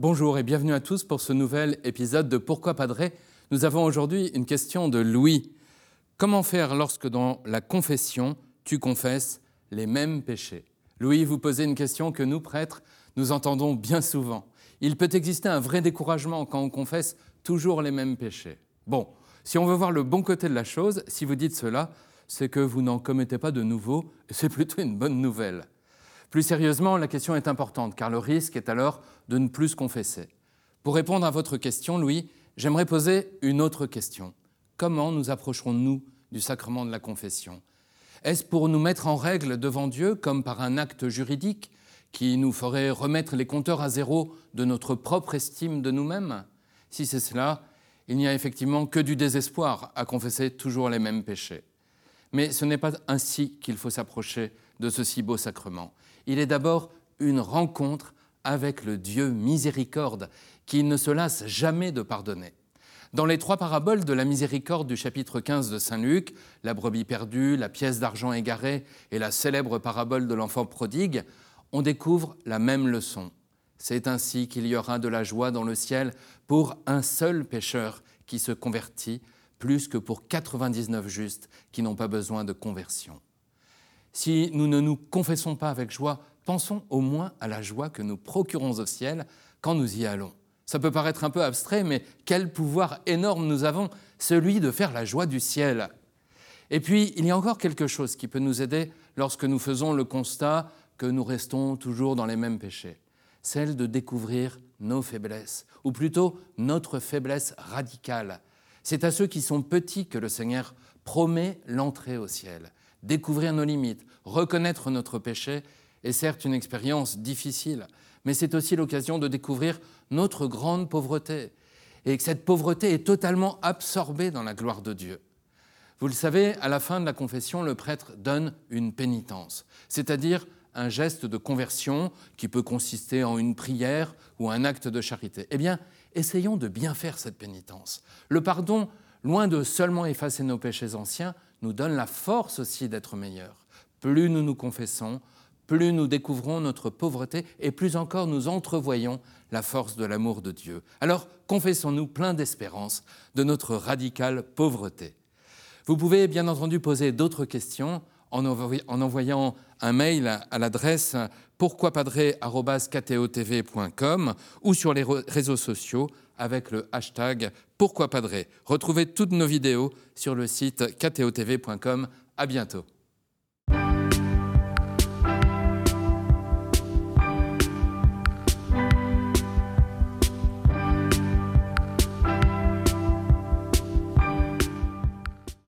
Bonjour et bienvenue à tous pour ce nouvel épisode de Pourquoi Padré Nous avons aujourd'hui une question de Louis. Comment faire lorsque dans la confession, tu confesses les mêmes péchés? Louis, vous posez une question que nous, prêtres, nous entendons bien souvent. Il peut exister un vrai découragement quand on confesse toujours les mêmes péchés. Bon, si on veut voir le bon côté de la chose, si vous dites cela, c'est que vous n'en commettez pas de nouveau, c'est plutôt une bonne nouvelle. Plus sérieusement, la question est importante, car le risque est alors de ne plus se confesser. Pour répondre à votre question, Louis, j'aimerais poser une autre question. Comment nous approcherons-nous du sacrement de la confession? Est-ce pour nous mettre en règle devant Dieu, comme par un acte juridique qui nous ferait remettre les compteurs à zéro de notre propre estime de nous-mêmes? Si c'est cela, il n'y a effectivement que du désespoir à confesser toujours les mêmes péchés. Mais ce n'est pas ainsi qu'il faut s'approcher de ce si beau sacrement. Il est d'abord une rencontre avec le Dieu miséricorde qui ne se lasse jamais de pardonner. Dans les trois paraboles de la miséricorde du chapitre 15 de Saint Luc, la brebis perdue, la pièce d'argent égarée et la célèbre parabole de l'enfant prodigue, on découvre la même leçon. C'est ainsi qu'il y aura de la joie dans le ciel pour un seul pécheur qui se convertit plus que pour 99 justes qui n'ont pas besoin de conversion. Si nous ne nous confessons pas avec joie, pensons au moins à la joie que nous procurons au ciel quand nous y allons. Ça peut paraître un peu abstrait, mais quel pouvoir énorme nous avons, celui de faire la joie du ciel. Et puis, il y a encore quelque chose qui peut nous aider lorsque nous faisons le constat que nous restons toujours dans les mêmes péchés, celle de découvrir nos faiblesses, ou plutôt notre faiblesse radicale, c'est à ceux qui sont petits que le Seigneur promet l'entrée au ciel. Découvrir nos limites, reconnaître notre péché est certes une expérience difficile, mais c'est aussi l'occasion de découvrir notre grande pauvreté et que cette pauvreté est totalement absorbée dans la gloire de Dieu. Vous le savez, à la fin de la confession, le prêtre donne une pénitence, c'est-à-dire un geste de conversion qui peut consister en une prière ou un acte de charité. Eh bien, essayons de bien faire cette pénitence. Le pardon, loin de seulement effacer nos péchés anciens, nous donne la force aussi d'être meilleurs. Plus nous nous confessons, plus nous découvrons notre pauvreté et plus encore nous entrevoyons la force de l'amour de Dieu. Alors confessons-nous plein d'espérance de notre radicale pauvreté. Vous pouvez bien entendu poser d'autres questions en, envoyant un mail à l'adresse pourquoipadré.com ou sur les réseaux sociaux avec le hashtag pourquoipadré. Retrouvez toutes nos vidéos sur le site ktotv.com. À bientôt.